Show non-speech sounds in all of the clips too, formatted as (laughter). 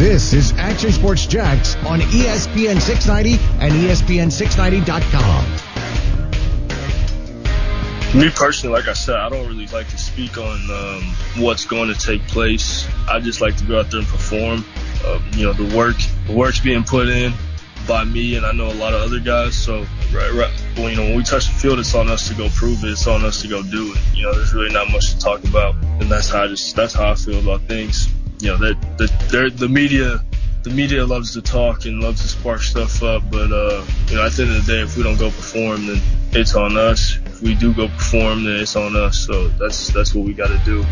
This is Action Sports Jax on ESPN 690 and E ESPN690.com. Me personally, like I said, I don't really like to speak on um, what's going to take place. I just like to go out there and perform. Uh, you know, the work, the work's being put in by me, and I know a lot of other guys. So, right, right, well, you know, when we touch the field, it's on us to go prove it. It's on us to go do it. You know, there's really not much to talk about, and that's how I just that's how I feel about things. You know, that the the, media. The media loves to talk and loves to spark stuff up, but uh, you know, at the end of the day, if we don't go perform, then it's on us. If we do go perform, then it's on us. So that's that's what we got to do.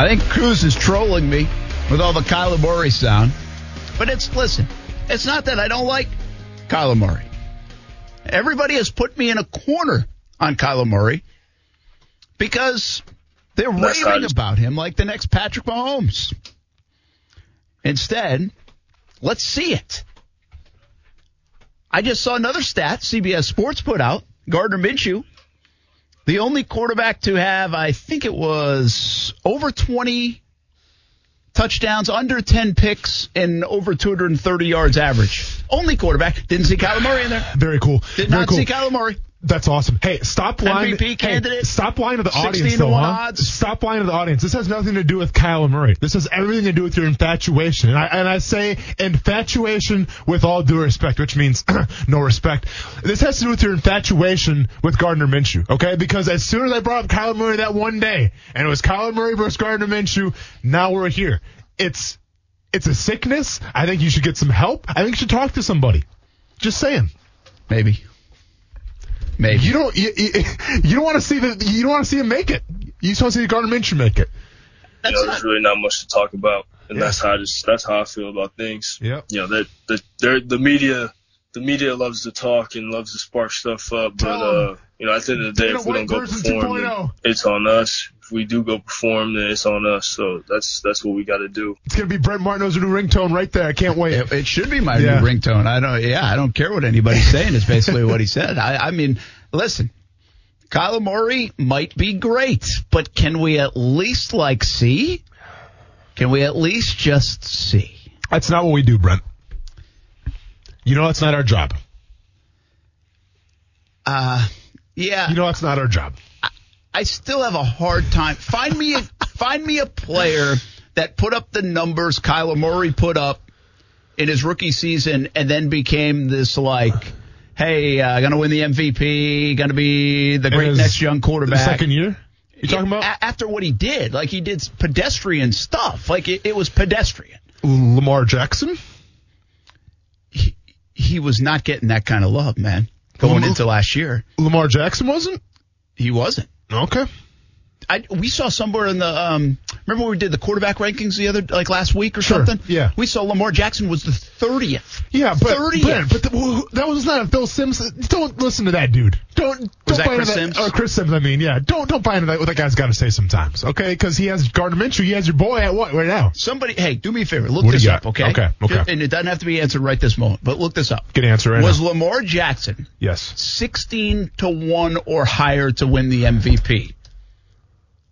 I think Cruz is trolling me with all the Kyler Murray sound. But it's, listen, it's not that I don't like Kyler Murray. Everybody has put me in a corner on Kyler Murray because they're That's raving not- about him like the next Patrick Mahomes. Instead, let's see it. I just saw another stat CBS Sports put out. Gardner Minshew, the only quarterback to have, I think it was over 20 touchdowns, under 10 picks, and over 230 yards average. Only quarterback. Didn't see Kyler Murray in there. Very cool. Did Very not cool. see Kyler Murray. That's awesome. Hey, stop lying. MVP hey, candidate, stop lying to the audience, though, huh? odds. Stop lying to the audience. This has nothing to do with Kyler Murray. This has everything to do with your infatuation. And I, and I say infatuation with all due respect, which means (clears throat) no respect. This has to do with your infatuation with Gardner Minshew, okay? Because as soon as I brought up Kyler Murray that one day, and it was Kyler Murray versus Gardner Minshew, now we're here. It's it's a sickness. I think you should get some help. I think you should talk to somebody. Just saying. Maybe. Maybe. You don't you, you, you don't want to see the you don't want to see him make it. You just want to see Gardner Minshew make it. you know, there's really not much to talk about, and Yeah. that's how I just that's how I feel about things. Yep. You know, that the the the media the media loves to talk and loves to spark stuff up, but Tell 'em. uh, you know, at the end of the day, if we don't go perform, 2.0. it's on us. If we do go perform, then it's on us. So that's that's what we got to do. It's gonna be Brent Martineau's new ringtone right there. I can't wait. It, it should be my Yeah. new ringtone. I don't. Yeah, I don't care what anybody's saying. Is basically what he said. I, I mean, listen, Kyler Murray might be great, but can we at least like see? Can we at least just see? That's not what we do, Brent. You know that's not our job. Uh, yeah. You know that's not our job. I still have a hard time. Find me a find me a player that put up the numbers Kyler Murray put up in his rookie season and then became this like, hey, uh, gonna win the MVP, gonna be the great next young quarterback. Second year. You talking about A- after what he did, like he did pedestrian stuff. Like it, it was pedestrian. Lamar Jackson? He, he was not getting that kind of love, man. Going Lamar- into last year, Lamar Jackson wasn't. he wasn't. Okay. I, we saw somewhere in the um, remember when we did the quarterback rankings the other like last week or Sure, something. yeah. we saw Lamar Jackson was the thirtieth. Yeah, but 30th. Brent, but the, that was not a Phil Simms. Don't listen to that dude. Don't. don't Was that buy Chris into Simms? Or Chris Simms. I mean, yeah. Don't don't buy into that. What that guy's got to say sometimes. Okay, because he has Gardner Minshew. He has your boy at what right now? Somebody, hey, do me a favor, look What this up, okay? Okay, okay. And it doesn't have to be answered right this moment, but look this up. Good answer right was now. Lamar Jackson Yes. sixteen to one or higher to win the MVP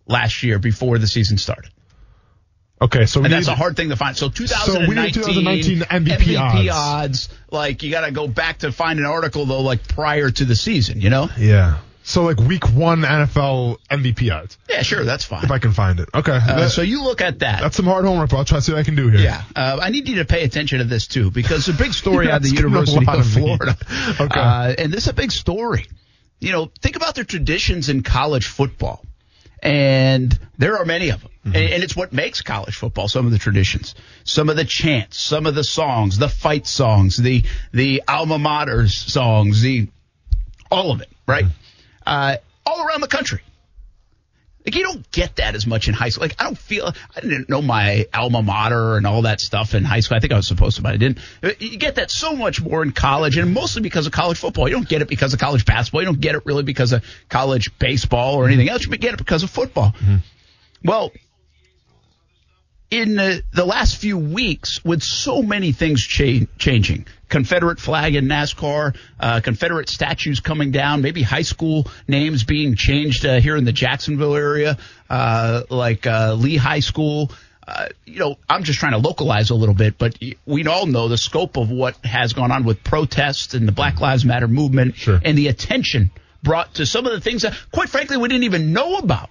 last year before the season started? Okay, so And that's need- a hard thing to find. So we need 2019, 2019 MVP odds. odds. Like you got to go back to find an article though, like prior to the season. You know? Yeah. So like week one NFL MVP odds, Yeah, sure, that's fine. if I can find it. Okay. Uh, That- so you look at that. that's some hard homework. But I'll try to see what I can do here. yeah, uh, I need you to pay attention to this too because the big story (laughs) out of the That's getting a University of of. Florida, (laughs) Okay. uh, and this is a big story. You know, think about the traditions in college football, and there are many of them, Mm-hmm. and, it's what makes college football. Some of the traditions, some of the chants, some of the songs, the fight songs, the the alma mater songs, the all of it, right? Mm-hmm. Uh, all around the country. Like you don't get that as much in high school. Like I don't feel I didn't know my alma mater and all that stuff in high school. I think I was supposed to, but I didn't. Uh, you get that so much more in college, and mostly because of college football. You don't get it because of college basketball. You don't get it really because of college baseball or anything else. You get it because of football. Mm-hmm. Well, in the, the last few weeks, with so many things cha- changing, Confederate flag in NASCAR, uh, Confederate statues coming down, maybe high school names being changed uh, here in the Jacksonville area, uh, like uh, Lee High School. uh, you know, I'm just trying to localize a little bit, but we all know the scope of what has gone on with protests and the Black Lives Matter movement Sure. and the attention brought to some of the things that, quite frankly, we didn't even know about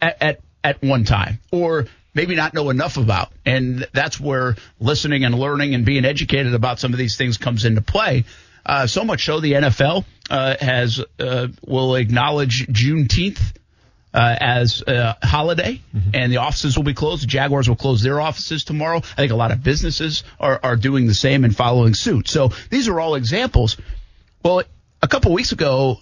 at, at at one time, or maybe not know enough about. And that's where listening and learning and being educated about some of these things comes into play. Uh, so much so, the NFL uh, has uh, will acknowledge Juneteenth uh, as a holiday, and the offices will be closed. The Jaguars will close their offices tomorrow. I think a lot of businesses are, are doing the same and following suit. So these are all examples. Well, a couple weeks ago,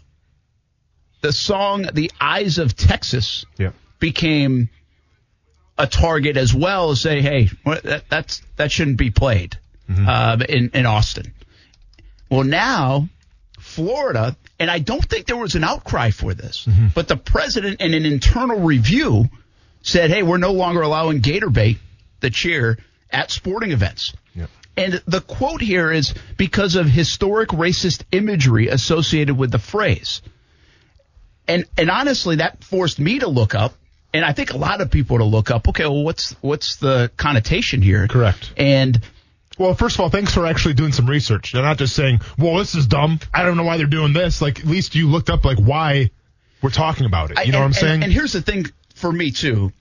the song "The Eyes of Texas" Yeah. became a target as well as say, hey, that, that's that shouldn't be played uh, in in Austin. Well, now Florida, and I don't think there was an outcry for this, but the president in an internal review said, hey, we're no longer allowing Gator bait, the cheer, at sporting events. Yep. And the quote here is because of historic racist imagery associated with the phrase. And and honestly, that forced me to look up, and I think a lot of people to look up. Okay, well, what's what's the connotation here? Correct. And Well, first of all, thanks for actually doing some research. They're not just saying, "Well, this is dumb. I don't know why they're doing this." Like, at least you looked up like why we're talking about it. You know and, what I'm saying? And, and here's the thing for me too.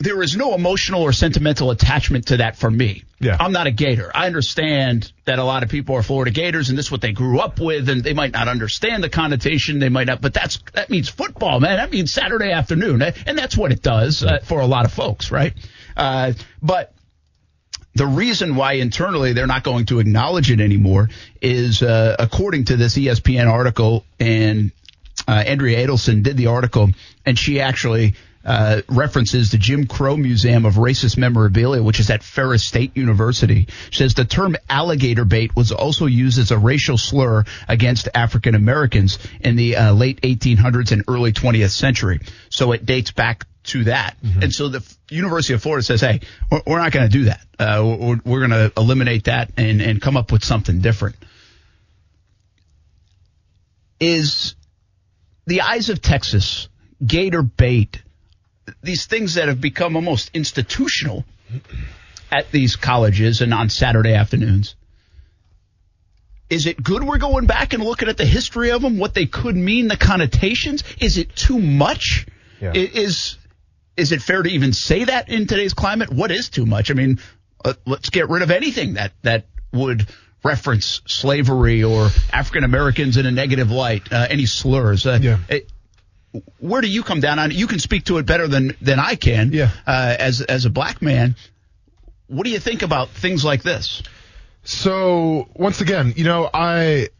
There is no emotional or sentimental attachment to that for me. Yeah. I'm not a Gator. I understand that a lot of people are Florida Gators and this is what they grew up with and they might not understand the connotation. They might not, but that's, that means football, man. That means Saturday afternoon. And that's what it does uh, for a lot of folks, right? Uh, but the reason why internally they're not going to acknowledge it anymore is, uh, according to this ESPN article, and uh, Andrea Adelson did the article, and she actually uh, references the Jim Crow Museum of Racist Memorabilia, which is at Ferris State University. Says the term alligator bait was also used as a racial slur against African Americans in the uh, late 1800s and early 20th century. So it dates back to that. And so the University of Florida says, hey, we're, we're not going to do that. Uh, we're we're going to eliminate that and, and come up with something different. Is the eyes of Texas, gator bait, these things that have become almost institutional at these colleges and on Saturday afternoons. Is it good we're going back and looking at the history of them, what they could mean, the connotations? Is it too much? Yeah. Is is it fair to even say that in today's climate? What is too much? I mean, uh, let's get rid of anything that that would reference slavery or African Americans in a negative light, uh, any slurs. Uh, Yeah. it- where do you come down on it? You can speak to it better than than I can. Yeah. Uh, as as a black man, what do you think about things like this? So once again, you know, I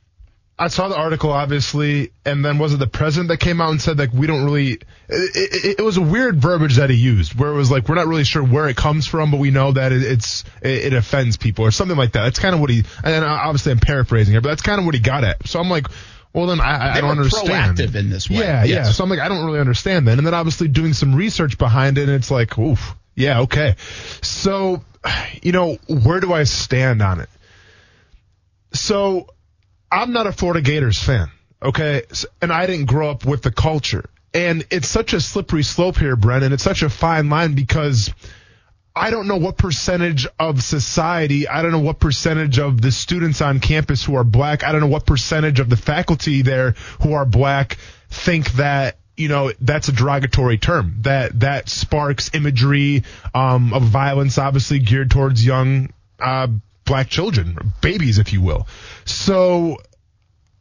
I saw the article obviously, and then was it the president that came out and said like we don't really? It, it, it was a weird verbiage that he used, where it was like we're not really sure where it comes from, but we know that it, it's it, it offends people or something like that. That's kind of what he. And obviously I'm paraphrasing here, but that's kind of what he got at. So I'm like. Well then, I, I don't understand. proactive in this way. Yeah, yeah. So I'm like, I don't really understand that. And then obviously doing some research behind it, and it's like, oof, yeah, okay. So, you know, where do I stand on it? So, I'm not a Florida Gators fan, okay? And I didn't grow up with the culture. And it's such a slippery slope here, Brennan. It's such a fine line because I don't know what percentage of society, I don't know what percentage of the students on campus who are black, I don't know what percentage of the faculty there who are black think that you know that's a derogatory term that that sparks imagery um, of violence obviously geared towards young uh, black children babies if you will so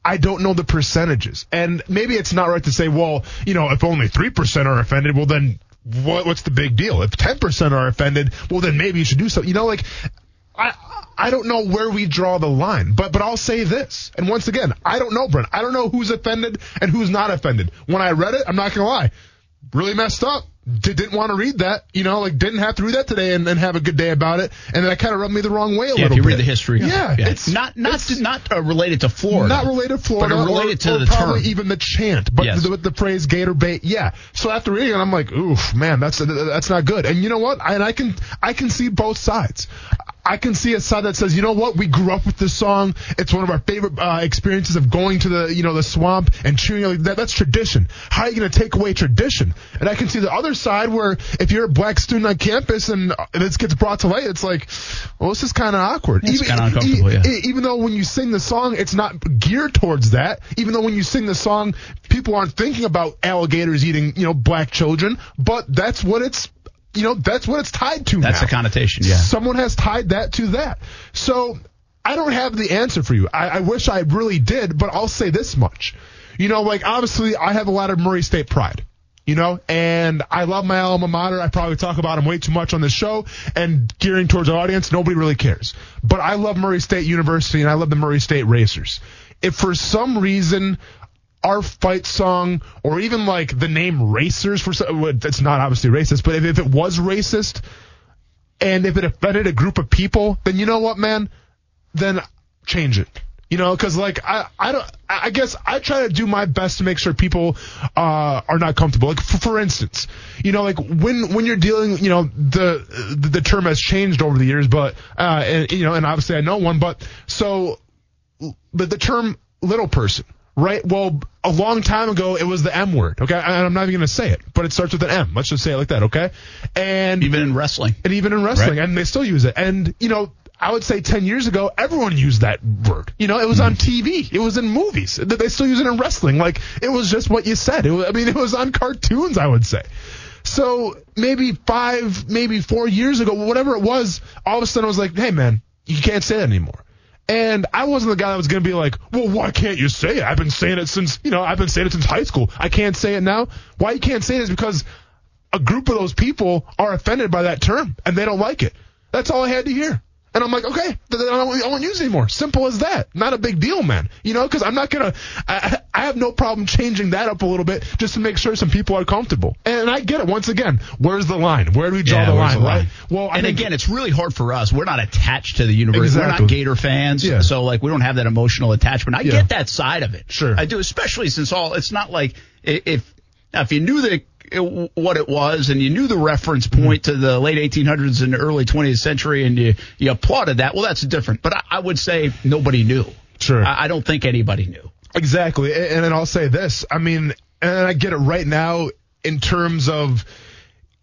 I don't know the percentages. And maybe it's not right to say, well, you know, if only 3% are offended, well, then what, what's the big deal? If 10% are offended, well, then maybe you should do something. You know, like, I, I don't know where we draw the line, but, but I'll say this. And once again, I don't know, Brent. I don't know who's offended and who's not offended. When I read it, I'm not to lie, really messed up. Did, didn't want to read that, you know, like didn't have to read that today and, and have a good day about it. And then that kind of rubbed me the wrong way a Yeah, little if you bit. read the history. it. Yeah. It's not not it's- not uh, related to Florida. not related to Florida, but related or, to or the probably term. even the chant, but Yes. the, the phrase "gator bait." Yeah. So after reading it, I'm like, oof, man, that's that's not good. And you know what? I, and I can I can see both sides. I can see a side that says, you know what, we grew up with this song. It's one of our favorite uh, experiences of going to the, you know, the swamp and cheering. Like that, that's tradition. How are you going to take away tradition? And I can see the other side where if you're a black student on campus and this gets brought to light, it's like, well, this is kind of awkward. It's kind of uncomfortable, e- yeah. e- even though when you sing the song, it's not geared towards that. Even though when you sing the song, people aren't thinking about alligators eating, you know, black children. But that's what it's, you know, that's what it's tied to. That's now. the connotation, yeah. Someone has tied that to that. So I don't have the answer for you. I, I wish I really did, but I'll say this much. You know, like obviously I have a lot of Murray State pride. You know, and I love my alma mater. I probably talk about them way too much on this show and gearing towards our audience. Nobody really cares. But I love Murray State University and I love the Murray State Racers. If for some reason our fight song or even like the name racers for it's not obviously racist, but if, if it was racist and if it offended a group of people, then you know what, man? Then change it. You know, because like I, I don't. I guess I try to do my best to make sure people uh, are not comfortable. Like for, for instance, you know, like when when you're dealing, you know, the the, the term has changed over the years, but uh, and, you know, and obviously I know one, but so the the term little person, right? Well, a long time ago it was the M word. Okay, and I'm not even gonna say it, but it starts with an M. Let's just say it like that. Okay, and Even in wrestling. and even in wrestling, Right. and they still use it. And you know, I would say 10 years ago, everyone used that word. You know, it was on mm-hmm. TV, it was in movies. They still use it in wrestling. Like it was just what you said. It was, I mean, it was on cartoons. I would say. So maybe five, maybe four years ago, whatever it was, all of a sudden I was like, hey man, you can't say that anymore. And I wasn't the guy that was going to be like, well, why can't you say it? I've been saying it since, you know, I've been saying it since high school. I can't say it now. Why you can't say it is because a group of those people are offended by that term and they don't like it. That's all I had to hear. And I'm like, okay, then I don't, I won't use it anymore. Simple as that. Not a big deal, man. You know, because I'm not gonna. I, I have no problem changing that up a little bit just to make sure some people are comfortable. And I get it. Once again, where's the line? Where do we draw Yeah, the line? the Right. Well, I and think- again, it's really hard for us. We're not attached to the university. We're not Gator fans, Yeah. so like we don't have that emotional attachment. I Yeah. get that side of it. Sure. I do, especially since all it's not like if now if you knew the it- what it was and you knew the reference Mm-hmm. point to the late 1800s and early 20th century and you you applauded that. Well, that's different. But I, I would say nobody knew. Sure. I, I don't think anybody knew. Exactly. And, and then I'll say this. I mean, and I get it right now in terms of,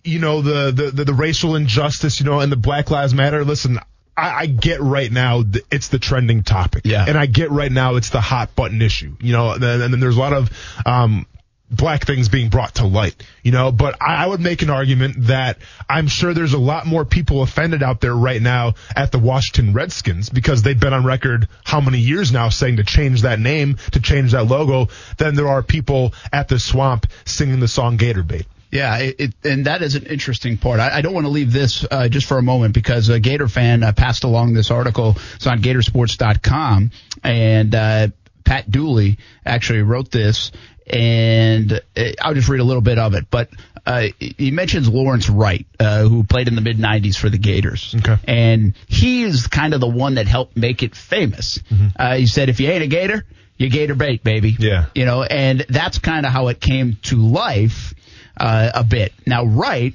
you know, the, the, the, the racial injustice, you know, and the Black Lives Matter. Listen, I, I get right now it's the trending topic. Yeah. And I get right now it's the hot button issue, you know, and, and then there's a lot of, um, black things being brought to light, you know, but I, would make an argument that I'm sure there's a lot more people offended out there right now at the Washington Redskins because they've been on record how many years now saying to change that name, to change that logo, than there are people at the swamp singing the song Gator Bait. Yeah, it, it, and that is an interesting part. I, I don't want to leave this uh, just for a moment because a Gator fan uh, passed along this article. It's on Gatorsports.com, and uh, Pat Dooley actually wrote this, and uh, I'll just read a little bit of it. But uh, he mentions Lawrence Wright, uh, who played in the mid '90s for the Gators, Okay. and he is kind of the one that helped make it famous. Uh, he said, "If you ain't a Gator." You gator bait, baby. Yeah. You know, and that's kind of how it came to life uh, a bit. Now, Wright,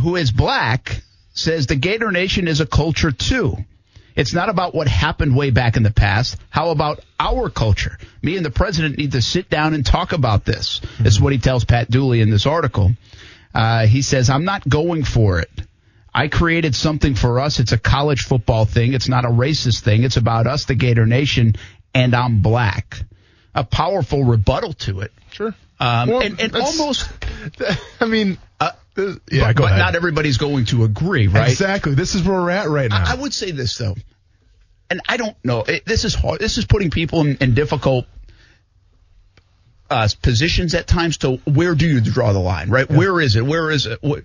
who is black, says the Gator Nation is a culture too. It's not about what happened way back in the past. How about our culture? Me and the president need to sit down and talk about this. This is what he tells Pat Dooley in this article. Uh, he says, I'm not going for it. I created something for us. It's a college football thing. It's not a racist thing. It's about us, the Gator Nation, and I'm black. A powerful rebuttal to it. Sure. Um, Well, and and almost, (laughs) I mean, uh, yeah, but, go but not everybody's going to agree, right? Exactly. This is where we're at right now. I, I would say this though, and I don't know. It, this is hard. This is putting people in, in difficult uh, positions at times. To where do you draw the line? Right? Where is it? Where is it? What,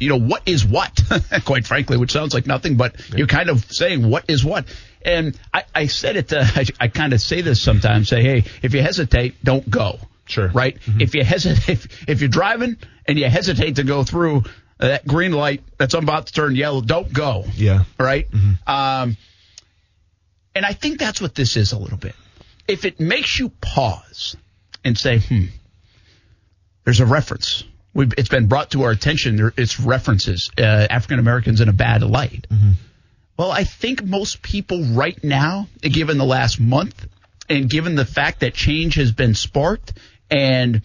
you know, what is what? (laughs) Quite frankly, which sounds like nothing, but you're kind of saying what is what. And I, I said it. Uh, (laughs) I, I kind of say this sometimes. Say, hey, if you hesitate, don't go. Sure. Right. If you hesitate, (laughs) if, if you're driving and you hesitate to go through that green light that's about to turn yellow, don't go yeah. right? Um, and I think that's what this is a little bit. If it makes you pause and say, hmm, there's a reference we've, it's been brought to our attention. There, it's references uh, African Americans in a bad light. Well, I think most people right now, given the last month, and given the fact that change has been sparked and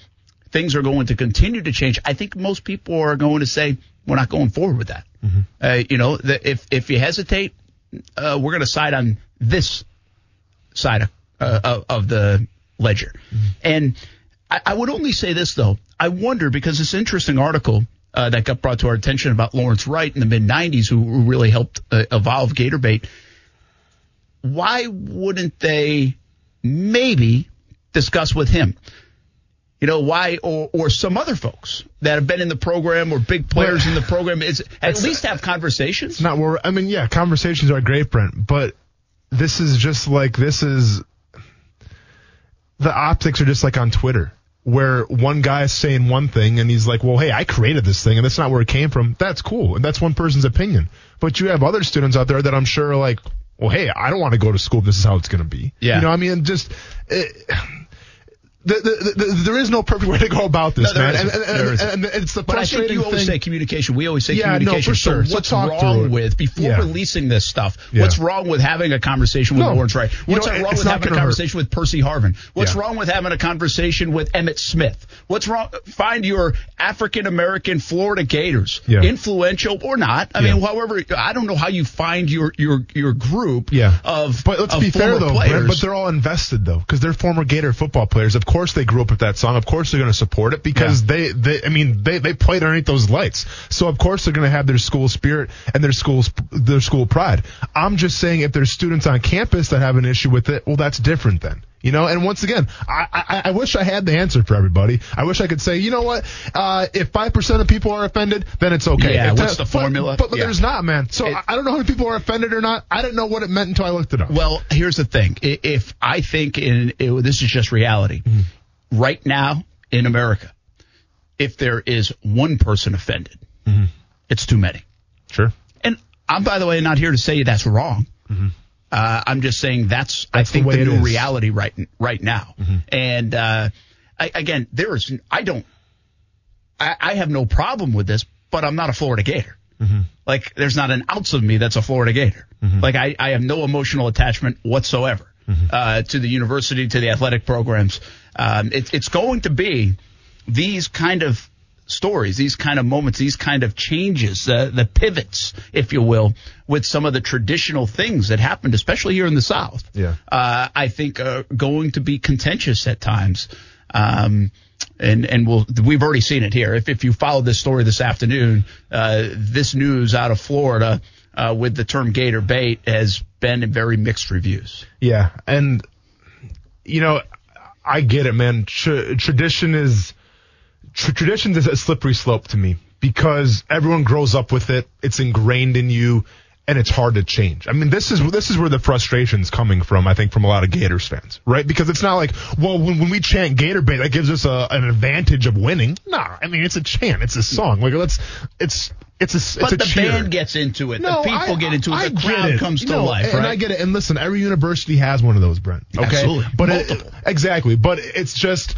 things are going to continue to change, I think most people are going to say we're not going forward with that. Uh, you know, the, if if you hesitate, uh, we're going to side on this side of, uh, of, of the ledger. And I, I would only say this though. I wonder because this interesting article uh, that got brought to our attention about Lawrence Wright in the mid '90s, who, who really helped uh, evolve GatorBait. Why wouldn't they maybe discuss with him? You know why, or or some other folks that have been in the program or big players in the program is (laughs) at least have conversations. Not where I mean, yeah, conversations are great, Brent, but this is just like this is the optics are just like on Twitter, where one guy is saying one thing and he's like, "Well, hey, I created this thing and that's not where it came from." That's cool, and that's one person's opinion. But you have other students out there that I'm sure are like, "Well, hey, I don't want to go to school. This is how it's going to be." Yeah. you know, what I mean, just. It, the, the, the, there is no perfect way to go about this, No, man. And, and, and, and it's the But I think frustrating you always thing. say communication. We always say Yeah, no, communication. for sure. So what's wrong with before Yeah. releasing this stuff? Yeah. What's wrong with having a conversation with No. Lawrence Wright? You What's know, wrong with having a gonna hurt. conversation with Percy Harvin? What's wrong with having a conversation with Emmitt Smith? What's wrong? Find your African American Florida Gators, influential or not. I mean, however, I don't know how you find your your your group Yeah. of But let's of be fair though, players. But they're all invested though, because they're former Gator football players. Of course they grew up with that song. Of course they're going to support it because they, they, I mean, they, they played underneath those lights. So of course they're going to have their school spirit and their school's, their school pride. I'm just saying if there's students on campus that have an issue with it, well, that's different then. You know, and once again, I, I, I wish I had the answer for everybody. I wish I could say, you know what, uh, if 5% of people are offended, then it's okay. Yeah, If what's the formula? But, but, Yeah. there's not, man. So It- I, I don't know how many people are offended or not. I didn't know what it meant until I looked it up. Well, here's the thing. If I think in this is just reality, mm-hmm. right now in America, if there is one person offended, mm-hmm. it's too many. Sure. And I'm, by the way, not here to say that's wrong. Mm-hmm. Uh, I'm just saying that's, That's the think way the new is. reality right right now. And uh, I, again, there is I don't I, I have no problem with this, but I'm not a Florida Gator. Like there's not an ounce of me that's a Florida Gator. Like I, I have no emotional attachment whatsoever uh, to the university, to the athletic programs. Um, it, it's going to be these kind of stories, these kind of moments, these kind of changes, uh, the pivots, if you will, with some of the traditional things that happened, especially here in the South. Yeah. Uh, I think are going to be contentious at times. Um, and and we'll we've already seen it here. If if you followed this story this afternoon, uh, this news out of Florida uh, with the term gator bait has been in very mixed reviews. Yeah, and you know, I get it, man. Tra- tradition is tra- tradition is a slippery slope to me because everyone grows up with it. It's ingrained in you, and it's hard to change. I mean, this is this is where the frustration's coming from. I think from a lot of Gators fans, right? Because it's not like, well, when, when we chant Gator bait, that gives us a, an advantage of winning. Nah, I mean, it's a chant, it's a song. Like let's, it's it's a it's But a the cheer. band gets into it. No, the people I- get into it. I The crowd it. comes to No, life, and right? I get it. And listen, every university has one of those, Brent. Okay, Absolutely. but it- exactly. But it's just.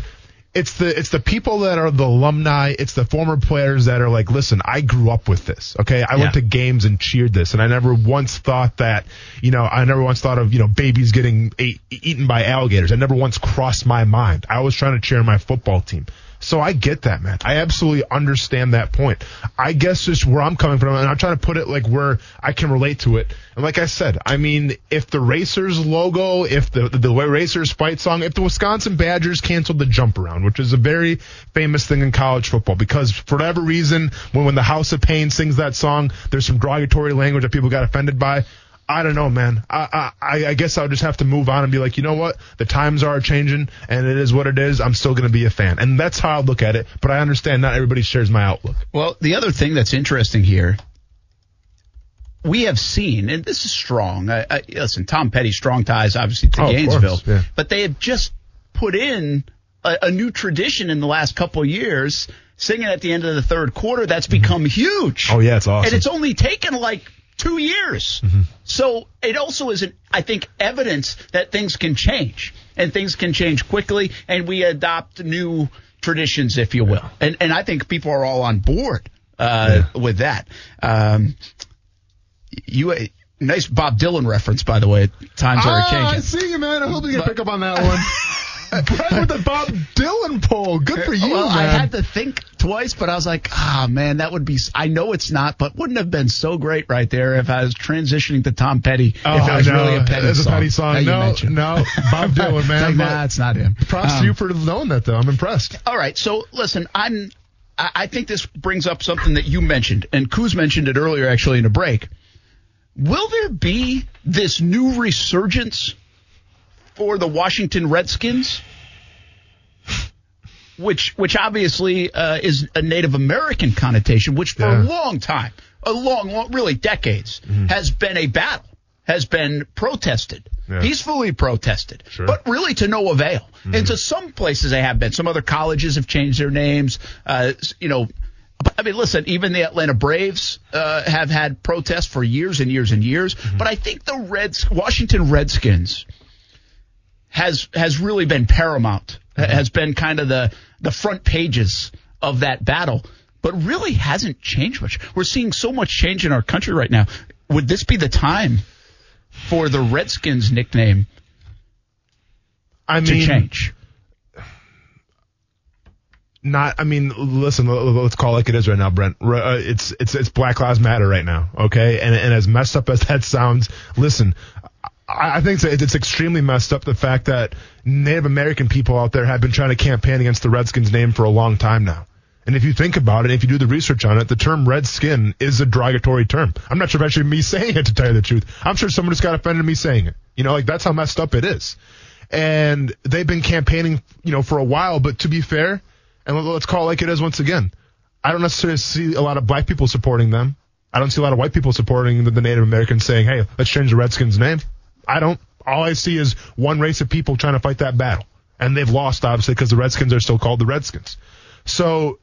It's the it's the people that are the alumni. It's the former players that are like, listen, I grew up with this. Okay, I Yeah. went to games and cheered this, and I never once thought that, you know, I never once thought of you know babies getting ate, eaten by alligators. I never once crossed my mind. I was trying to cheer my football team. So I get that, man. I absolutely understand that point. I guess just where I'm coming from, and I'm trying to put it like where I can relate to it. And like I said, I mean, if the Racers logo, if the the way Racers fight song, if the Wisconsin Badgers canceled the jump around, which is a very famous thing in college football, because for whatever reason, when when the House of Pain sings that song, there's some derogatory language that people got offended by. I don't know, man. I, I I guess I'll just have to move on and be like, you know what? The times are changing, and it is what it is. I'm still going to be a fan, and that's how I look at it. But I understand not everybody shares my outlook. Well, the other thing that's interesting here, we have seen, and this is strong. I, I, listen, Tom Petty, strong ties, obviously to Oh, Gainesville, course, yeah. but they have just put in a, a new tradition in the last couple of years, singing at the end of the third quarter. That's become huge. Oh, yeah, it's awesome. and it's only taken like two years. Mm-hmm. So it also is, I think, evidence that things can change and things can change quickly, and we adopt new traditions, if you will. And and I think people are all on board uh, with that. Um, you nice Bob Dylan reference, by the way. Times are changing. I see you, man. I hope you can pick up on that one. (laughs) Brent with the Bob Dylan poll. Good for you, well, I had to think twice, but I was like, ah, man, that would be. I know it's not, but wouldn't have been so great right there if I was transitioning to Tom Petty. if it was Oh, no, really a Petty it's song. a Petty song. No, no, Bob (laughs) Dylan, man. Like, nah, it's not him. Props Um, to you for knowing that, though. I'm impressed. All right, so listen, I'm. I I think this brings up something that you mentioned, and Kuz mentioned it earlier, actually, in a break. Will there be this new resurgence for the Washington Redskins, which which obviously uh, is a Native American connotation, which for a long time, a long, long really decades, has been a battle, has been protested, Yeah. peacefully protested, Sure. but really to no avail. And to some places they have been. Some other colleges have changed their names. Uh, you know, I mean, listen, even the Atlanta Braves uh, have had protests for years and years and years. But I think the Reds, Washington Redskins, has has really been paramount. ha- Has been kind of the the front pages of that battle. But really hasn't changed much. We're seeing so much change in our country right now. Would this be the time for the Redskins nickname I to mean, change? not. I mean, listen. Let's call it like it is right now, Brent. Uh, it's it's it's Black Lives Matter right now. Okay, and and as messed up as that sounds, listen. I think it's, it's extremely messed up the fact that Native American people out there have been trying to campaign against the Redskins name for a long time now. And if you think about it, if you do the research on it, the term red skin is a derogatory term. I'm not sure if actually me saying it to tell you the truth. I'm sure someone just got offended me saying it. You know, like that's how messed up it is. And they've been campaigning, you know, for a while, but to be fair, and let- let's call it like it is once again, I don't necessarily see a lot of black people supporting them. I don't see a lot of white people supporting the Native Americans saying, hey, let's change the Redskins name. I don't. All I see is one race of people trying to fight that battle. And they've lost, obviously, because the Redskins are still called the Redskins. So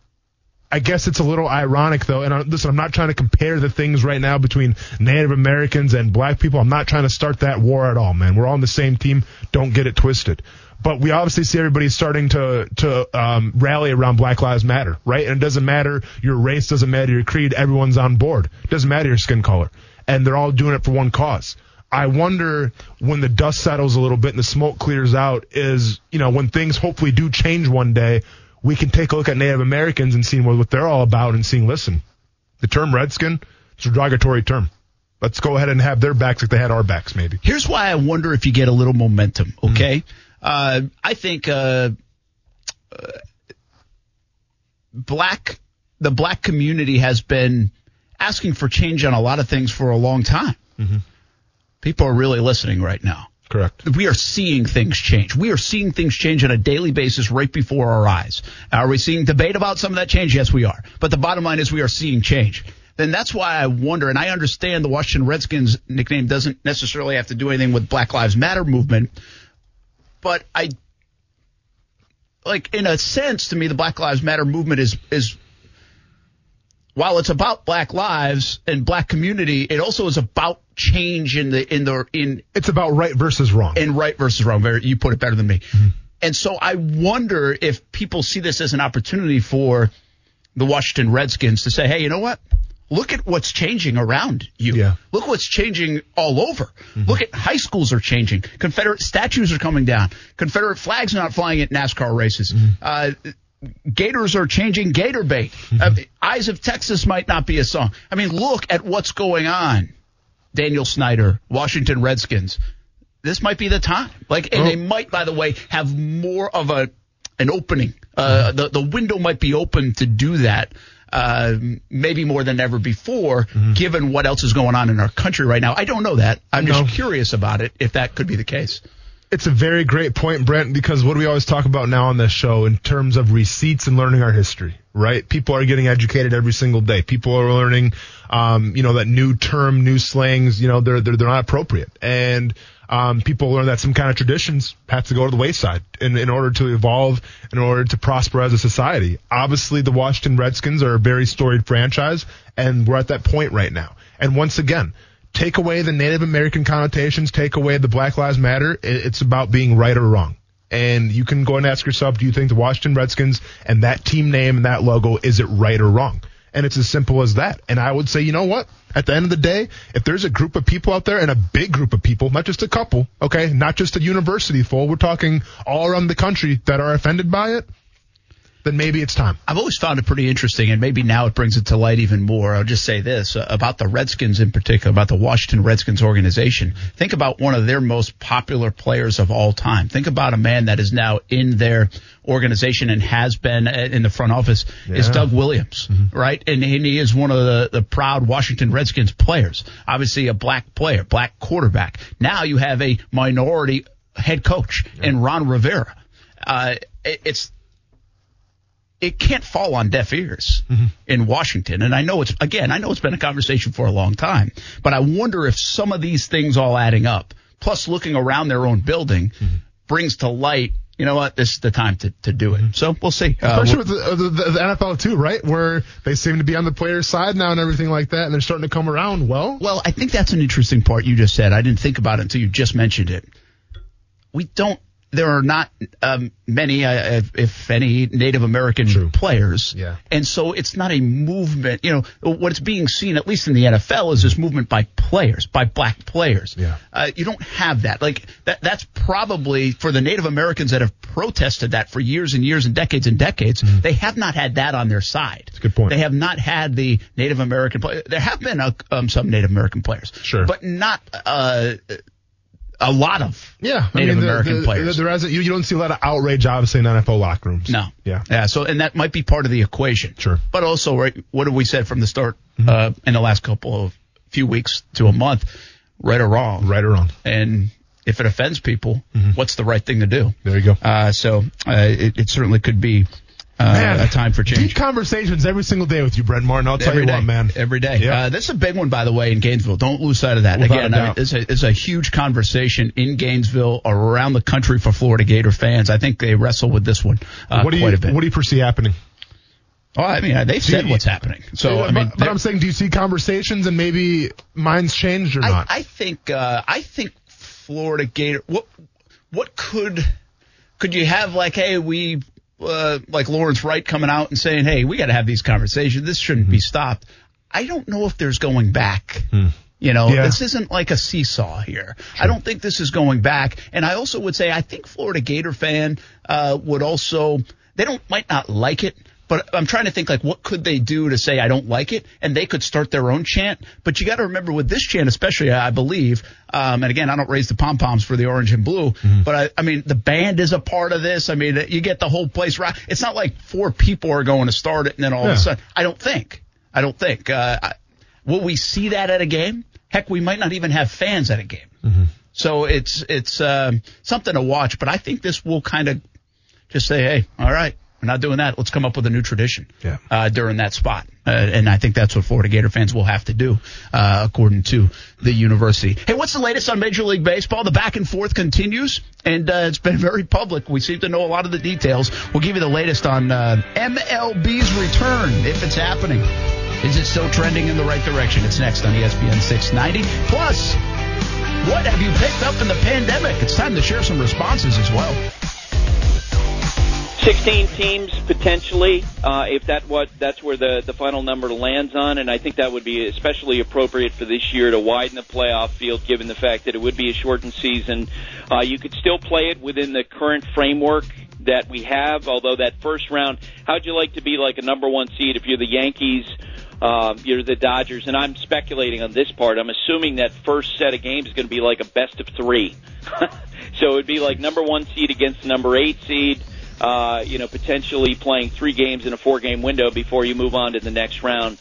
I guess it's a little ironic, though. And I, listen, I'm not trying to compare the things right now between Native Americans and black people. I'm not trying to start that war at all, man. We're all on the same team. Don't get it twisted. But we obviously see everybody starting to to um, rally around Black Lives Matter, right? And it doesn't matter your race, doesn't matter your creed. Everyone's on board. Doesn't matter your skin color, and they're all doing it for one cause. I wonder when the dust settles a little bit and the smoke clears out, is you know when things hopefully do change one day, we can take a look at Native Americans and seeing what, what they're all about and seeing, listen, the term redskin is a derogatory term. Let's go ahead and have their backs like they had our backs, maybe. Here's why I wonder if you get a little momentum. Okay, uh, I think uh, uh, black the black community has been asking for change on a lot of things for a long time. People are really listening right now. Correct. We are seeing things change. We are seeing things change on a daily basis right before our eyes. Are we seeing debate about some of that change? Yes, we are. But the bottom line is we are seeing change. Then that's why I wonder, and I understand the Washington Redskins nickname doesn't necessarily have to do anything with Black Lives Matter movement, but I, like, in a sense, to me, the Black Lives Matter movement is, is, while it's about black lives and black community, it also is about change in the, in the, in, It's about right versus wrong. and right versus wrong. Very, you put it better than me. Mm-hmm. And so I wonder if people see this as an opportunity for the Washington Redskins to say, hey, you know what? Look at what's changing around you. Yeah. Look what's changing all over. Mm-hmm. Look at high schools are changing. Confederate statues are coming down. Confederate flags are not flying at NASCAR races. Mm-hmm. Uh, Gators are changing gator bait. (laughs) Uh, Eyes of Texas might not be a song. I mean, look at what's going on. Daniel Snyder, Washington Redskins. This might be the time. Like, and they might, by the way, have more of a an opening. Uh, the the window might be open to do that. Uh, maybe more than ever before, given what else is going on in our country right now. I don't know that. I'm No. just curious about it. If that could be the case. It's a very great point, Brent, because what do we always talk about now on this show in terms of receipts and learning our history, right? People are getting educated every single day. People are learning, um, you know, that new term, new slangs, you know, they're, they're, they're not appropriate. And, um, people learn that some kind of traditions have to go to the wayside in, in order to evolve, in order to prosper as a society. Obviously, the Washington Redskins are a very storied franchise, and we're at that point right now. And once again, take away the Native American connotations, take away the Black Lives Matter. It's about being right or wrong. And you can go and ask yourself, do you think the Washington Redskins and that team name and that logo, is it right or wrong? And it's as simple as that. And I would say, you know what? At the end of the day, if there's a group of people out there and a big group of people, not just a couple, okay, not just a university full, we're talking all around the country that are offended by it, then maybe it's time. I've always found it pretty interesting, and maybe now it brings it to light even more. I'll just say this uh, about the Redskins in particular, about the Washington Redskins organization. Think about one of their most popular players of all time. Think about a man that is now in their organization and has been uh, in the front office yeah. is Doug Williams, mm-hmm. right? And, and, he is one of the, the proud Washington Redskins players. Obviously a black player, black quarterback. Now you have a minority head coach yeah. in Ron Rivera. Uh, it's it can't fall on deaf ears mm-hmm. in Washington. And I know it's, again, I know it's been a conversation for a long time, but I wonder if some of these things all adding up, plus looking around their own building, mm-hmm. brings to light you know what, this is the time to, to do it. Mm-hmm. So we'll see. Uh, Especially with the, the, the, NFL too, right? Where they seem to be on the player's side now and everything like that, and they're starting to come around. Well, well, I think that's an interesting part you just said. I didn't think about it until you just mentioned it. We don't there are not um, many, uh, if any, Native American True. players. Yeah. And so it's not a movement. You know, what's being seen, at least in the NFL, is this movement by players, by black players. Yeah. Uh, you don't have that. Like, that, that's probably for the Native Americans that have protested that for years and years and decades and decades, mm-hmm. they have not had that on their side. That's a good point. They have not had the Native American players. There have been uh, um, some Native American players. Sure. But not, uh, a lot of yeah, Native I mean, the, American the, players. There is, you, you don't see a lot of outrage, obviously, in NFL locker rooms. No. Yeah. Yeah. So, and that might be part of the equation. Sure. But also, right, what have we said from the start mm-hmm. uh, in the last couple of few weeks to a month? Right or wrong? Right or wrong. And if it offends people, mm-hmm. what's the right thing to do? There you go. Uh, so uh, it, it certainly could be man, a time for change. Deep conversations every single day with you, Brent Martin. I'll tell every you day, what, man. Every day. Yep. Uh, this is a big one, by the way, in Gainesville. Don't lose sight of that. Without Again, I mean, it's, a, it's a huge conversation in Gainesville, around the country for Florida Gator fans. I think they wrestle with this one uh, what do you, a bit. What do you foresee happening? Oh, I mean, they've said what's happening. So, I mean, but, but I'm saying, do you see conversations and maybe minds changed or not? I, I think, uh, I think Florida Gator. What, what could, could you have like, hey, we uh, like Lawrence Wright coming out and saying, "Hey, we got to have these conversations. This shouldn't mm-hmm. be stopped." I don't know if there's going back. Mm. You know, yeah. this isn't like a seesaw here. Sure. I don't think this is going back. And I also would say I think Florida Gator fan uh, would also they don't might not like it, but I'm trying to think like what could they do to say I don't like it, and they could start their own chant. But you got to remember with this chant, especially, I believe, um, and again, I don't raise the pom poms for the orange and blue, mm-hmm. but I, I mean the band is a part of this. I mean you get the whole place right. It's not like four people are going to start it and then all yeah. of a sudden. I don't think. I don't think. Uh, I, will we see that at a game? Heck, we might not even have fans at a game. Mm-hmm. So it's it's um, something to watch. But I think this will kind of just say, hey, all right, we're not doing that. Let's come up with a new tradition yeah. uh, during that spot. Uh, and I think that's what Florida Gator fans will have to do, uh, according to the university. Hey, what's the latest on Major League Baseball? The back and forth continues, and uh, it's been (laughs) very public. We seem to know a lot of the details. We'll give you the latest on uh, MLB's return, if it's happening. Is it still trending in the right direction? It's next on ESPN 690. Plus, what have you picked up in the pandemic? It's time to share some responses as well. 16 teams potentially, uh, if that what that's where the the final number lands on, and I think that would be especially appropriate for this year to widen the playoff field, given the fact that it would be a shortened season. Uh, you could still play it within the current framework that we have, although that first round, how'd you like to be like a number one seed if you're the Yankees? Uh, you're the Dodgers, and I'm speculating on this part. I'm assuming that first set of games is going to be like a best of three. (laughs) so it would be like number one seed against number eight seed uh, you know, potentially playing three games in a four game window before you move on to the next round.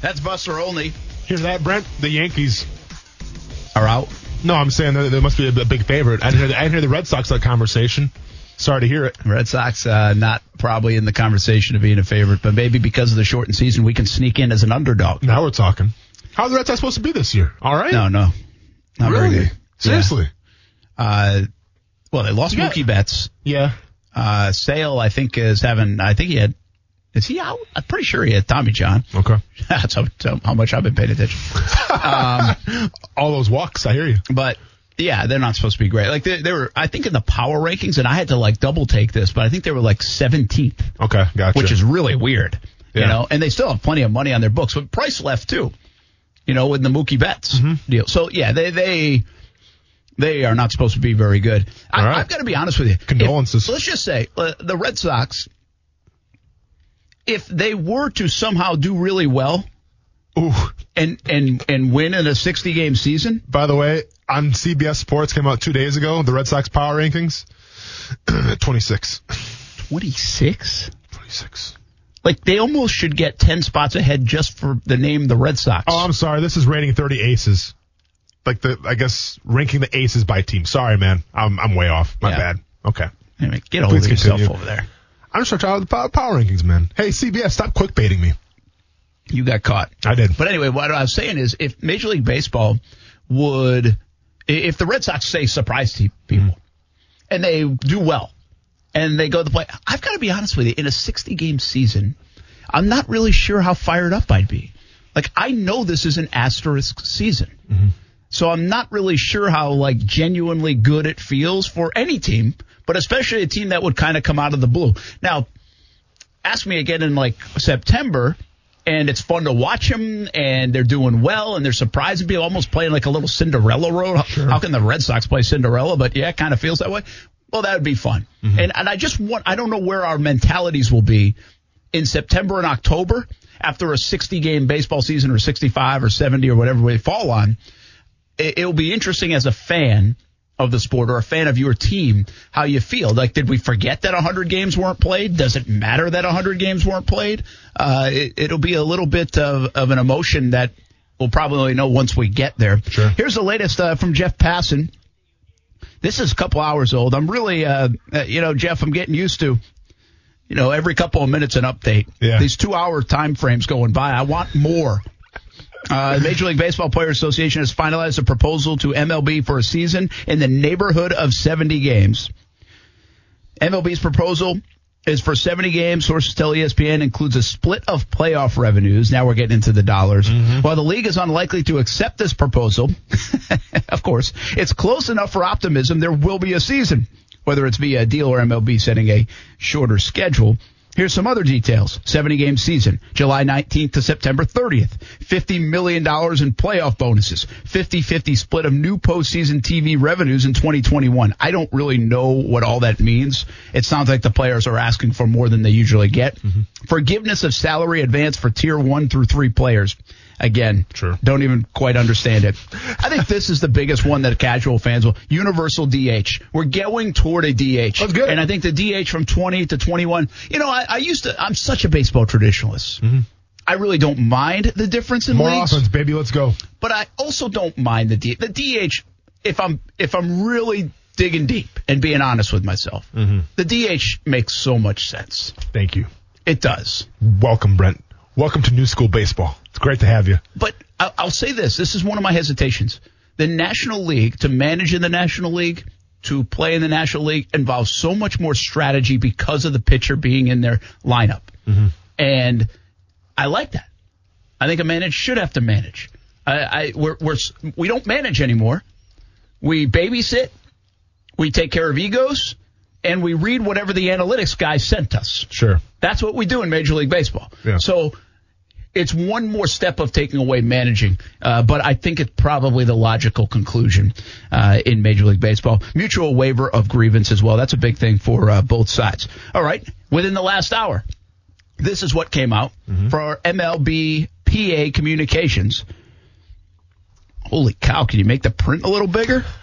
That's Buster Olney. Hear that, Brent? The Yankees are out. No, I'm saying there must be a big favorite. I didn't hear the, I didn't hear the Red Sox that conversation. Sorry to hear it. Red Sox uh, not probably in the conversation of being a favorite, but maybe because of the shortened season, we can sneak in as an underdog. Now we're talking. How's the Red Sox supposed to be this year? All right. No, no, not really? Seriously. Yeah. Uh, well, they lost yeah. Mookie Betts. Yeah. Uh, Sale, I think, is having, I think he had, is he out? I'm pretty sure he had Tommy John. Okay. (laughs) That's how, how much I've been paying attention. um, (laughs) All those walks, I hear you. But Yeah, they're not supposed to be great. Like they, they were, I think in the power rankings, and I had to like double take this, but I think they were like 17th, Okay, gotcha. which is really weird. You Yeah. know, and they still have plenty of money on their books, but Price left too. You know, with the Mookie Betts Mm-hmm. deal. So yeah, they they they are not supposed to be very good. I, right. I've got to be honest with you. If- Condolences. let's just say uh, the Red Sox, if they were to somehow do really well Ooh. and and and win in a 60 game season, By the way, on CBS Sports came out two days ago. The Red Sox power rankings. (clears throat) 26. 26. 26. Like they almost should get 10 spots ahead just for the name the Red Sox. Oh, I'm sorry. This is rating 30 aces. Like the, I guess ranking the aces by team. Sorry, man. I'm, I'm way off. My Yeah. bad. Okay. Anyway, get of yourself continue. over there. I'm just to talk about the power, rankings, man. Hey, CBS, stop quick baiting me. You got caught. I did. But anyway, what I was saying is if Major League Baseball would, if the Red Sox say surprise people mm-hmm. and they do well and they go to the play, I've got to be honest with you, in a 60 game season, I'm not really sure how fired up I'd be. Like, I know this is an asterisk season. Mm-hmm. So I'm not really sure how like genuinely good it feels for any team, but especially a team that would kind of come out of the blue. Now, ask me again in like September, and it's fun to watch them, and they're doing well, and they're surprising people, almost playing like a little Cinderella road. How- How can the Red Sox play Cinderella? But yeah, it kind of feels that way. Well, that would be fun. Mm-hmm. And and I just want I don't know where our mentalities will be in September and October after a 60 game baseball season or 65 or 70 or whatever we fall on. It, it'll be interesting as a fan of the sport or a fan of your team how you feel. Like, did we forget that 100 games weren't played? Does it matter that 100 games weren't played? Uh, it, it'll be a little bit of, of an emotion that we'll probably know once we get there. Sure. Here's the latest uh, from Jeff Passan. This is a couple hours old. I'm really, uh, uh, you know, Jeff, I'm getting used to, you know, every couple of minutes an update. Yeah. These two hour time frames going by. I want more. Uh, the Major League Baseball Players Association has finalized a proposal to MLB for a season in the neighborhood of 70 games. MLB's proposal is for 70 games. Sources tell ESPN includes a split of playoff revenues. Now we're getting into the dollars. While the league is unlikely to accept this proposal, (laughs) of course, it's close enough for optimism there will be a season, whether it's via a deal or MLB setting a shorter schedule. Here's some other details. 70 game season, July 19th to September 30th. $50 million in playoff bonuses. 50-50 split of new postseason TV revenues in 2021. I don't really know what all that means. It sounds like the players are asking for more than they usually get. Mm-hmm. Forgiveness of salary advance for tier one through three players. Again, Sure. don't even quite understand it. I think this is the biggest one that casual fans will. Universal DH. We're going toward a DH. That's good. And I think the DH from 20 to 21. You know, I, I used to. I'm such a baseball traditionalist. Mm-hmm. I really don't mind the difference in More leagues, offense, baby. Let's go. but I also don't mind the D, the DH. If I'm if I'm really digging deep and being honest with myself, mm-hmm. the DH makes so much sense. Thank you. It does. Welcome, Brent. Welcome to New School Baseball. It's great to have you. But I- I'll say this: this is one of my hesitations. The National League to manage in the National League. To play in the National League involves so much more strategy because of the pitcher being in their lineup. Mm-hmm. And I like that. I think a manager should have to manage. I, I we're, we're we don't manage anymore. We babysit, we take care of egos, and we read whatever the analytics guy sent us. Sure. That's what we do in Major League Baseball. Yeah. So it's one more step of taking away managing, uh, but I think it's probably the logical conclusion uh, in Major League Baseball. Mutual waiver of grievance as well. That's a big thing for uh, both sides. All right. Within the last hour, this is what came out for our MLB PA communications. Holy cow! Can you make the print a little bigger? (laughs)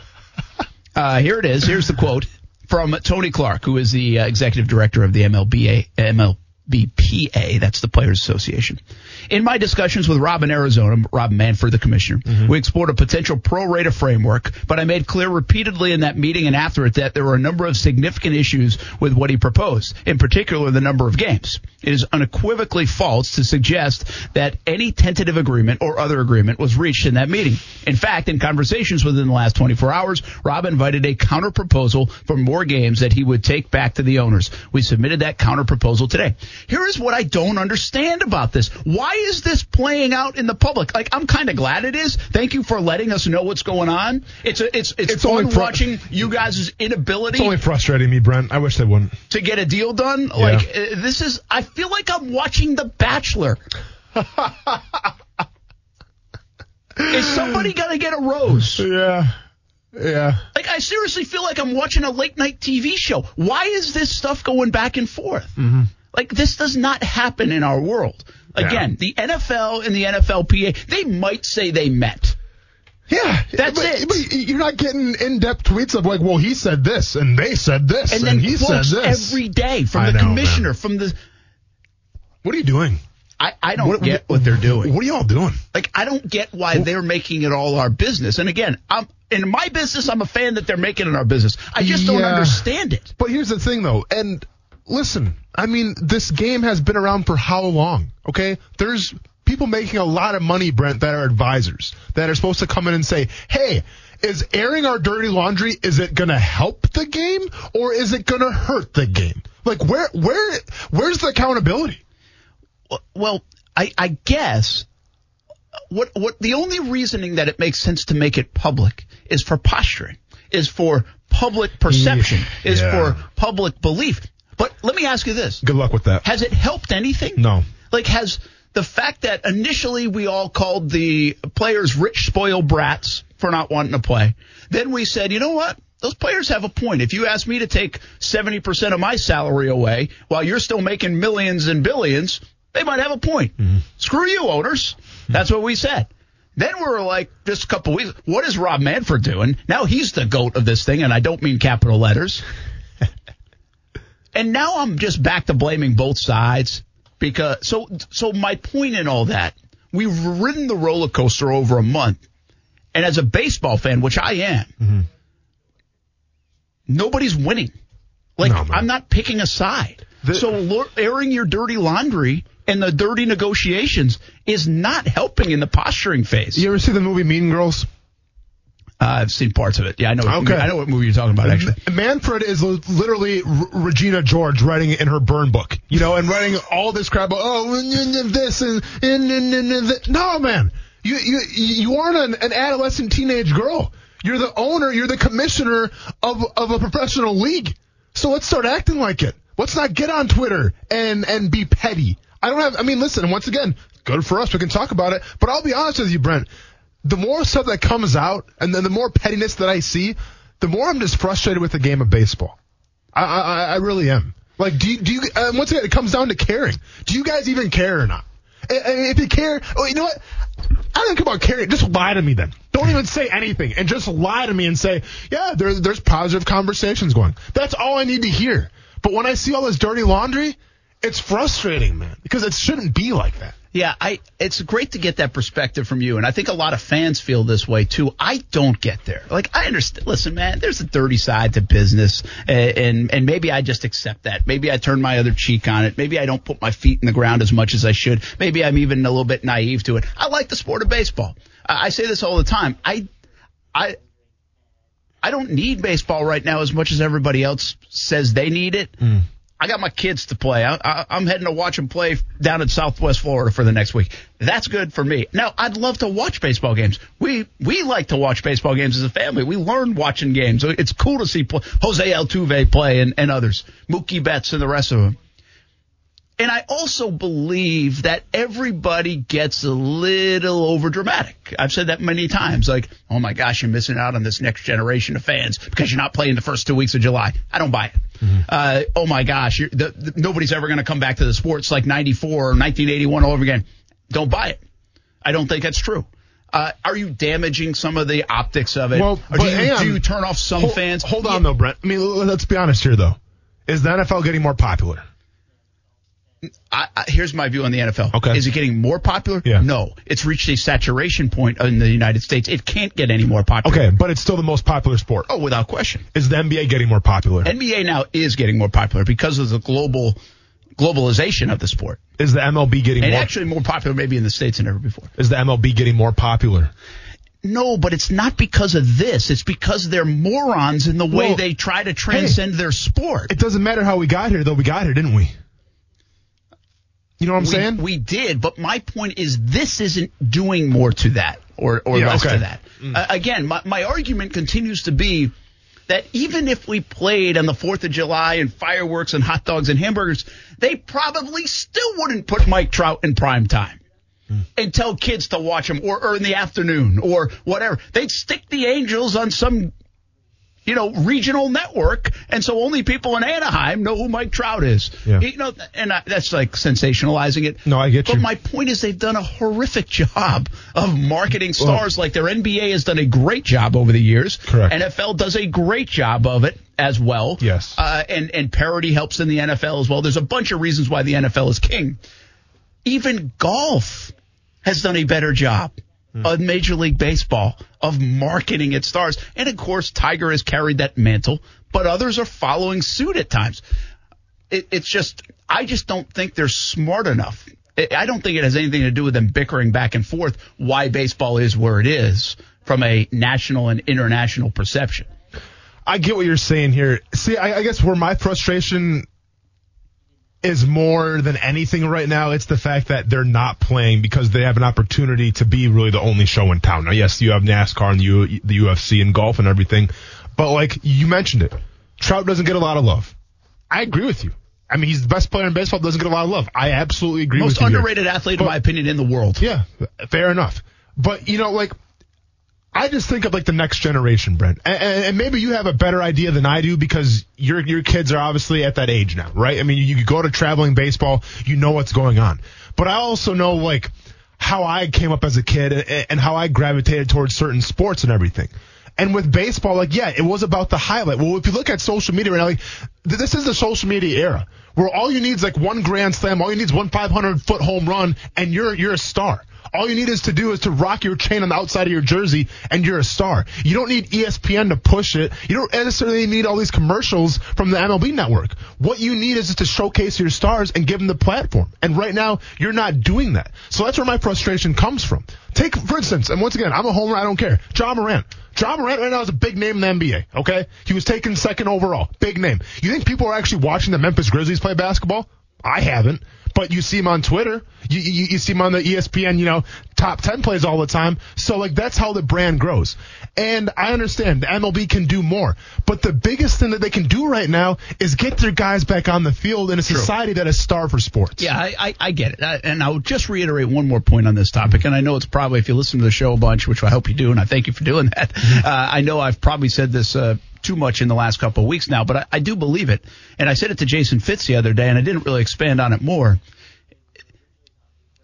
Uh, here it is. Here's the quote from Tony Clark, who is the uh, executive director of the MLBA, MLBPA. That's the Players Association. In my discussions with Rob in Arizona, Rob Manfred, the commissioner, mm-hmm. we explored a potential pro rata framework, but I made clear repeatedly in that meeting and after it that there were a number of significant issues with what he proposed, in particular the number of games. It is unequivocally false to suggest that any tentative agreement or other agreement was reached in that meeting. In fact, in conversations within the last 24 hours, Rob invited a counter proposal for more games that he would take back to the owners. We submitted that counter proposal today. here is what I don't understand about this. Why is this playing out in the public? Like I'm kind of glad it is. Thank you for letting us know what's going on. It's a, it's it's, It's fun only fr- watching you guys' inability It's only frustrating me, Brent. I wish they wouldn't. to get a deal done. Like uh, this is I feel like I'm watching The Bachelor. (laughs) is somebody to get a rose? Yeah. Yeah. Like I seriously feel like I'm watching a late night TV show. Why is this stuff going back and forth? Mm-hmm. Like this does not happen in our world. Again, the NFL and the NFLPA, they might say they met. Yeah, That's but, it. But you're not getting in-depth tweets of like, well, he said this and they said this And and, then he said this every day from I the know, commissioner, man. from the What are you doing? I, I don't get what they're doing. What are y'all doing? Like I don't get why they're making it all our business. And again, I'm in my business, I'm a fan that they're making it our business. I just don't understand it. But here's the thing, though, and listen, I mean, this game has been around for how long? Okay, there's people making a lot of money, Brent, that are advisors that are supposed to come in and say, "Hey, is airing our dirty laundry is it going to help the game or is it going to hurt the game?" Like, where, where, where's the accountability? Well, I, I guess what what the only reasoning that it makes sense to make it public is for posturing, is for public perception, is for public belief. But let me ask you this: Good luck with that. Has it helped anything? No. Like has the fact that initially we all called the players rich spoiled brats for not wanting to play, then we said, you know what? Those players have a point. If you ask me to take 70% of my salary away while you're still making millions and billions, they might have a point. Mm-hmm. Screw you, owners. That's what we said. Then we were like, just a couple weeks, what is Rob Manfred doing? Now he's the goat of this thing, and I don't mean capital letters. And now I'm just back to blaming both sides because so so my point in all that, we've ridden the roller coaster over a month, and as a baseball fan, which I am, mm-hmm. nobody's winning. Like No. I'm not picking a side. The- so airing your dirty laundry and the dirty negotiations is not helping in the posturing phase. You ever see the movie Mean Girls? Uh, I've seen parts of it. Yeah, I know. Okay. I know what movie you're talking about. Actually, Manfred is literally R- Regina George writing in her burn book, you know, and writing all this crap. About, oh, and- and- and this and, and, and, and, and that. no, man, you you you aren't an, an adolescent teenage girl. You're the owner. You're the commissioner of of a professional league. So let's start acting like it. Let's not get on Twitter and and be petty. I don't have. I mean, listen. Once again, good for us. We can talk about it. But I'll be honest with you, Brent. The more stuff that comes out, and then the more pettiness that I see, the more I'm just frustrated with the game of baseball. I I, I really am. Like, do you do you? Uh, once again, it comes down to caring. Do you guys even care or not? If you care, oh, you know what? I don't care about caring. Just lie to me then. Don't even say anything, and just lie to me and say, yeah, there's there's positive conversations going. That's all I need to hear. But when I see all this dirty laundry, it's frustrating, man, because it shouldn't be like that. Yeah, I it's great to get that perspective from you, and I think a lot of fans feel this way too. I don't get there. Like I understand. Listen, man, there's a dirty side to business, and and, and maybe I just accept that. Maybe I turn my other cheek on it. Maybe I don't put my feet in the ground as much as I should. Maybe I'm even a little bit naive to it. I like the sport of baseball. I, I say this all the time. I I I don't need baseball right now as much as everybody else says they need it. Hmm. I got my kids to play. I, I'm heading to watch them play down in Southwest Florida for the next week. That's good for me. Now, I'd love to watch baseball games. We we like to watch baseball games as a family. We learn watching games. It's cool to see pl- Jose Altuve play and, and others, Mookie Betts and the rest of them. And I also believe that everybody gets a little over dramatic. I've said that many times. Like, oh my gosh, you're missing out on this next generation of fans because you're not playing the first two weeks of July. I don't buy it. Uh, oh my gosh, you're, the, the, nobody's ever going to come back to the sports like 94 or 1981 all over again. Don't buy it. I don't think that's true. Uh, are you damaging some of the optics of it? Well, or do you, do you turn off some Hold- fans? Hold on though, Brent. I mean, let's be honest here though. Is the NFL getting more popular? I, I, here's my view on the NFL. Okay. Is it getting more popular? Yeah. No. It's reached a saturation point in the United States. It can't get any more popular. Okay, but it's still the most popular sport. Oh, without question. Is the NBA getting more popular? NBA now is getting more popular because of the global globalization of the sport. Is the MLB getting And more? actually more popular maybe in the States than ever before. is the MLB getting more popular? No, but it's not because of this. It's because they're morons in the way Well, they try to transcend their sport. It doesn't matter how we got here, though. We got here, didn't we? You know what I'm we, saying? We did, but my point is this isn't doing more to that or, or Yeah, less okay. to that. Uh, again, my, my argument continues to be that even if we played on the 4th of July and fireworks and hot dogs and hamburgers, they probably still wouldn't put Mike Trout in prime time and tell kids to watch him or, or in the afternoon or whatever. They'd stick the Angels on some you know, regional network, and so only people in Anaheim know who Mike Trout is. Yeah. You know, and I, that's like sensationalizing it. No, I get but you. my point is, they've done a horrific job of marketing stars. like their NBA has done a great job over the years. Correct. NFL does a great job of it as well. Yes. Uh, and and parity helps in the NFL as well. There's a bunch of reasons why the NFL is king. Even golf has done a better job Hmm. of Major League Baseball of marketing its stars. And of course, Tiger has carried that mantle, but others are following suit at times. It, it's just, I just don't think they're smart enough. I I don't think it has anything to do with them bickering back and forth why baseball is where it is from a national and international perception. I get what you're saying here. See, I, I guess where my frustration is more than anything right now, it's the fact that they're not playing because they have an opportunity to be really the only show in town. Now, yes, you have NASCAR and the, U, the UFC and golf and everything, but like you mentioned it, Trout doesn't get a lot of love. I agree with you. I mean, he's the best player in baseball, doesn't get a lot of love. I absolutely agree Most with you. here. underrated athlete, But- in my opinion, in the world. Yeah, fair enough. But you know, like I just think of like the next generation, Brent, and, and maybe you have a better idea than I do because your your kids are obviously at that age now, right? I mean, you, go to traveling baseball, you know what's going on. But I also know like how I came up as a kid and, and how I gravitated towards certain sports and everything. And with baseball, like, yeah, it was about the highlight. Well, if you look at social media right now, like, th- this is the social media era where all you need is like one grand slam, all you need is one 500 foot home run, and you're, you're a star. All you need is to do is to rock your chain on the outside of your jersey, and you're a star. You don't need ESPN to push it. You don't necessarily need all these commercials from the MLB network. What you need is just to showcase your stars and give them the platform. And right now, you're not doing that. So that's where my frustration comes from. Take, for instance, and once again, I'm a homer, I don't care. Ja Morant. Ja Morant right now is a big name in the NBA, okay? He was taken second overall. Big name. You think people are actually watching the Memphis Grizzlies play basketball? I haven't. But you see him on Twitter. You, you, you see him on the ESPN, you know, top 10 plays all the time. So, like, that's how the brand grows. And I understand the MLB can do more. But the biggest thing that they can do right now is get their guys back on the field in a society that is starved for sports. Yeah, I, I, I get it. I, and I'll just reiterate one more point on this topic. And I know it's probably, if you listen to the show a bunch, which I hope you do, and I thank you for doing that, uh, I know I've probably said this uh, too much in the last couple of weeks now, but I, I do believe it. And I said it to Jason Fitz the other day, and I didn't really expand on it more.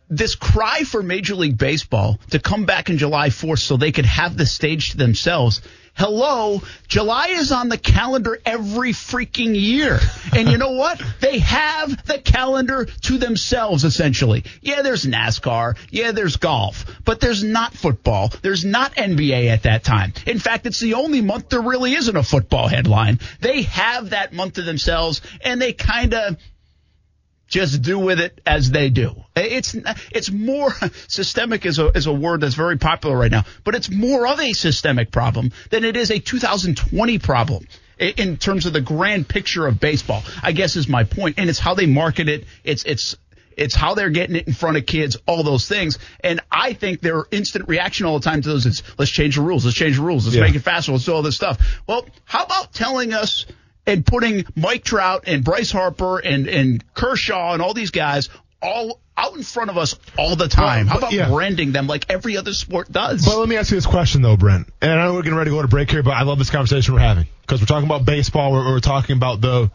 This cry for Major League Baseball to come back in July 4th so they could have the stage to themselves. Hello, July is on the calendar every freaking year. And you know what? They have the calendar to themselves, essentially. Yeah, there's NASCAR. Yeah, there's golf. But there's not football. There's not NBA at that time. In fact, it's the only month there really isn't a football headline. They have that month to themselves, and they kind of just do with it as they do. It's it's more systemic is a is a word that's very popular right now, but it's more of a systemic problem than it is a 2020 problem in terms of the grand picture of baseball. I guess is my point, and it's how they market it. It's it's it's how they're getting it in front of kids, all those things. And I think their instant reaction all the time to those is let's change the rules, let's change the rules, let's Yeah. make it faster, let's do all this stuff. Well, how about telling us and putting Mike Trout and Bryce Harper and, and Kershaw and all these guys all out in front of us all the time. How about yeah. branding them like every other sport does? But let me ask you this question though, Brent. And I know we're getting ready to go to break here, but I love this conversation we're having because we're talking about baseball. We're, we're talking about the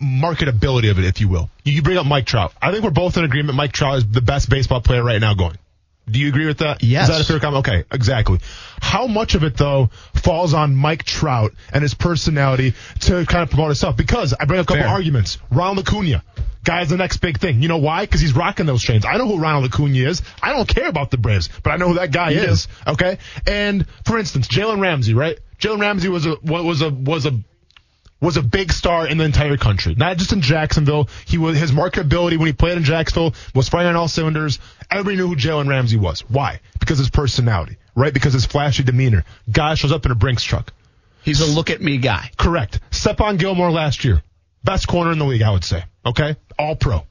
marketability of it, if you will. You, you bring up Mike Trout. I think we're both in agreement. Mike Trout is the best baseball player right now going. Do you agree with that? Yes. Is that a fair comment? Okay, exactly. How much of it though falls on Mike Trout and his personality to kind of promote himself? Because I bring up a couple Fair. arguments. Ronald Acuna. Guy's the next big thing. You know why? Because he's rocking those chains. I know who Ronald Acuna is. I don't care about the Braves, but I know who that guy do. is. Okay. And for instance, Jalen Ramsey, right? Jalen Ramsey was a was a was a was a big star in the entire country, not just in Jacksonville. He was his marketability when he played in Jacksonville was firing on all cylinders. Everybody knew who Jalen Ramsey was. Why? Because his personality, right? Because his flashy demeanor. Guy shows up in a Brinks truck. He's a look at me guy. Correct. Stephon Gilmore last year, best corner in the league, I would say. Okay, all pro.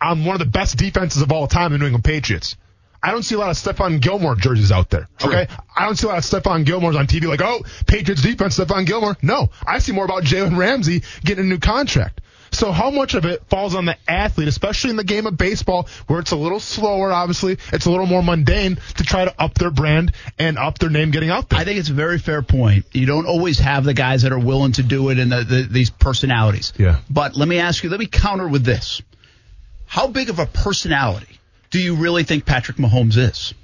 I'm one of the best defenses of all time, the New England Patriots. I don't see a lot of Stephon Gilmore jerseys out there. Okay, I don't see a lot of Stephon Gilmore's on TV like, oh, Patriots defense, Stephon Gilmore. No, I see more about Jalen Ramsey getting a new contract. So how much of it falls on the athlete, especially in the game of baseball, where it's a little slower, obviously, it's a little more mundane to try to up their brand and up their name getting out there. I think it's a very fair point. You don't always have the guys that are willing to do it and the, the, these personalities. Yeah. But let me ask you, let me counter with this. How big of a personality do you really think Patrick Mahomes is?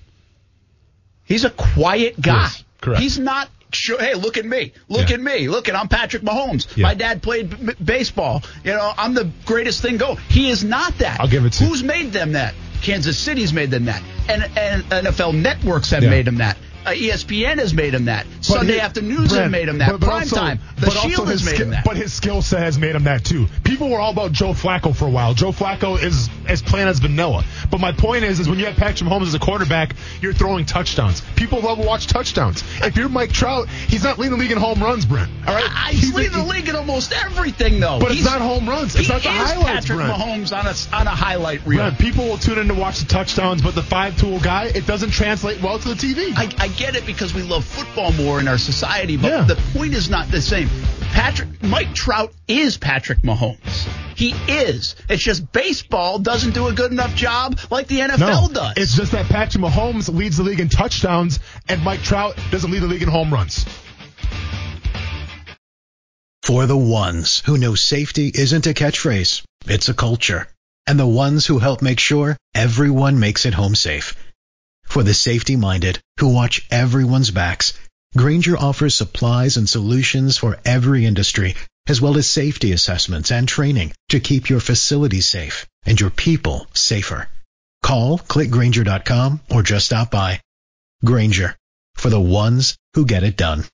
He's a quiet guy. Yes, correct. He's not. Sure, hey, look at me. Look Yeah. at me. Look at I'm Patrick Mahomes. Yeah. My dad played b- baseball. You know, I'm the greatest thing go. He is not that. I'll give it to you. Who's made them that? Kansas City's made them that. And, and NFL networks have Yeah. made them that. Uh, ESPN has made him that. Sunday he- afternoons have made him that. but- but Prime also- time. The but also Shield has made ski- him that. But his skill set has made him that too. People were all about Joe Flacco for a while. Joe Flacco is as plain as vanilla. But my point is, is when you have Patrick Mahomes as a quarterback, you're throwing touchdowns. People love to watch touchdowns. If you're Mike Trout, he's not leading the league in home runs, Brent. All right, I- He's, a- leading the league in almost everything, though. But it's He's- not home runs. It's not the highlights, Patrick Brent. Mahomes on a on a highlight reel. Brent, people will tune in to watch the touchdowns, but the five-tool guy, it doesn't translate well to the TV. I, I get it because we love football more in our society, but Yeah. the point is not the same. Patrick Mike Trout is Patrick Mahomes. He is. It's just baseball doesn't do a good enough job like the NFL no, does. it's just that Patrick Mahomes leads the league in touchdowns, and Mike Trout doesn't lead the league in home runs. For the ones who know safety isn't a catchphrase, it's a culture. And the ones who help make sure everyone makes it home safe. For the safety minded who watch everyone's backs, Grainger offers supplies and solutions for every industry, as well as safety assessments and training to keep your facility safe and your people safer. Call clickgrainger.com or just stop by. Grainger for the ones who get it done.